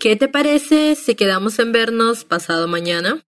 ¿Qué te parece si quedamos en vernos pasado mañana?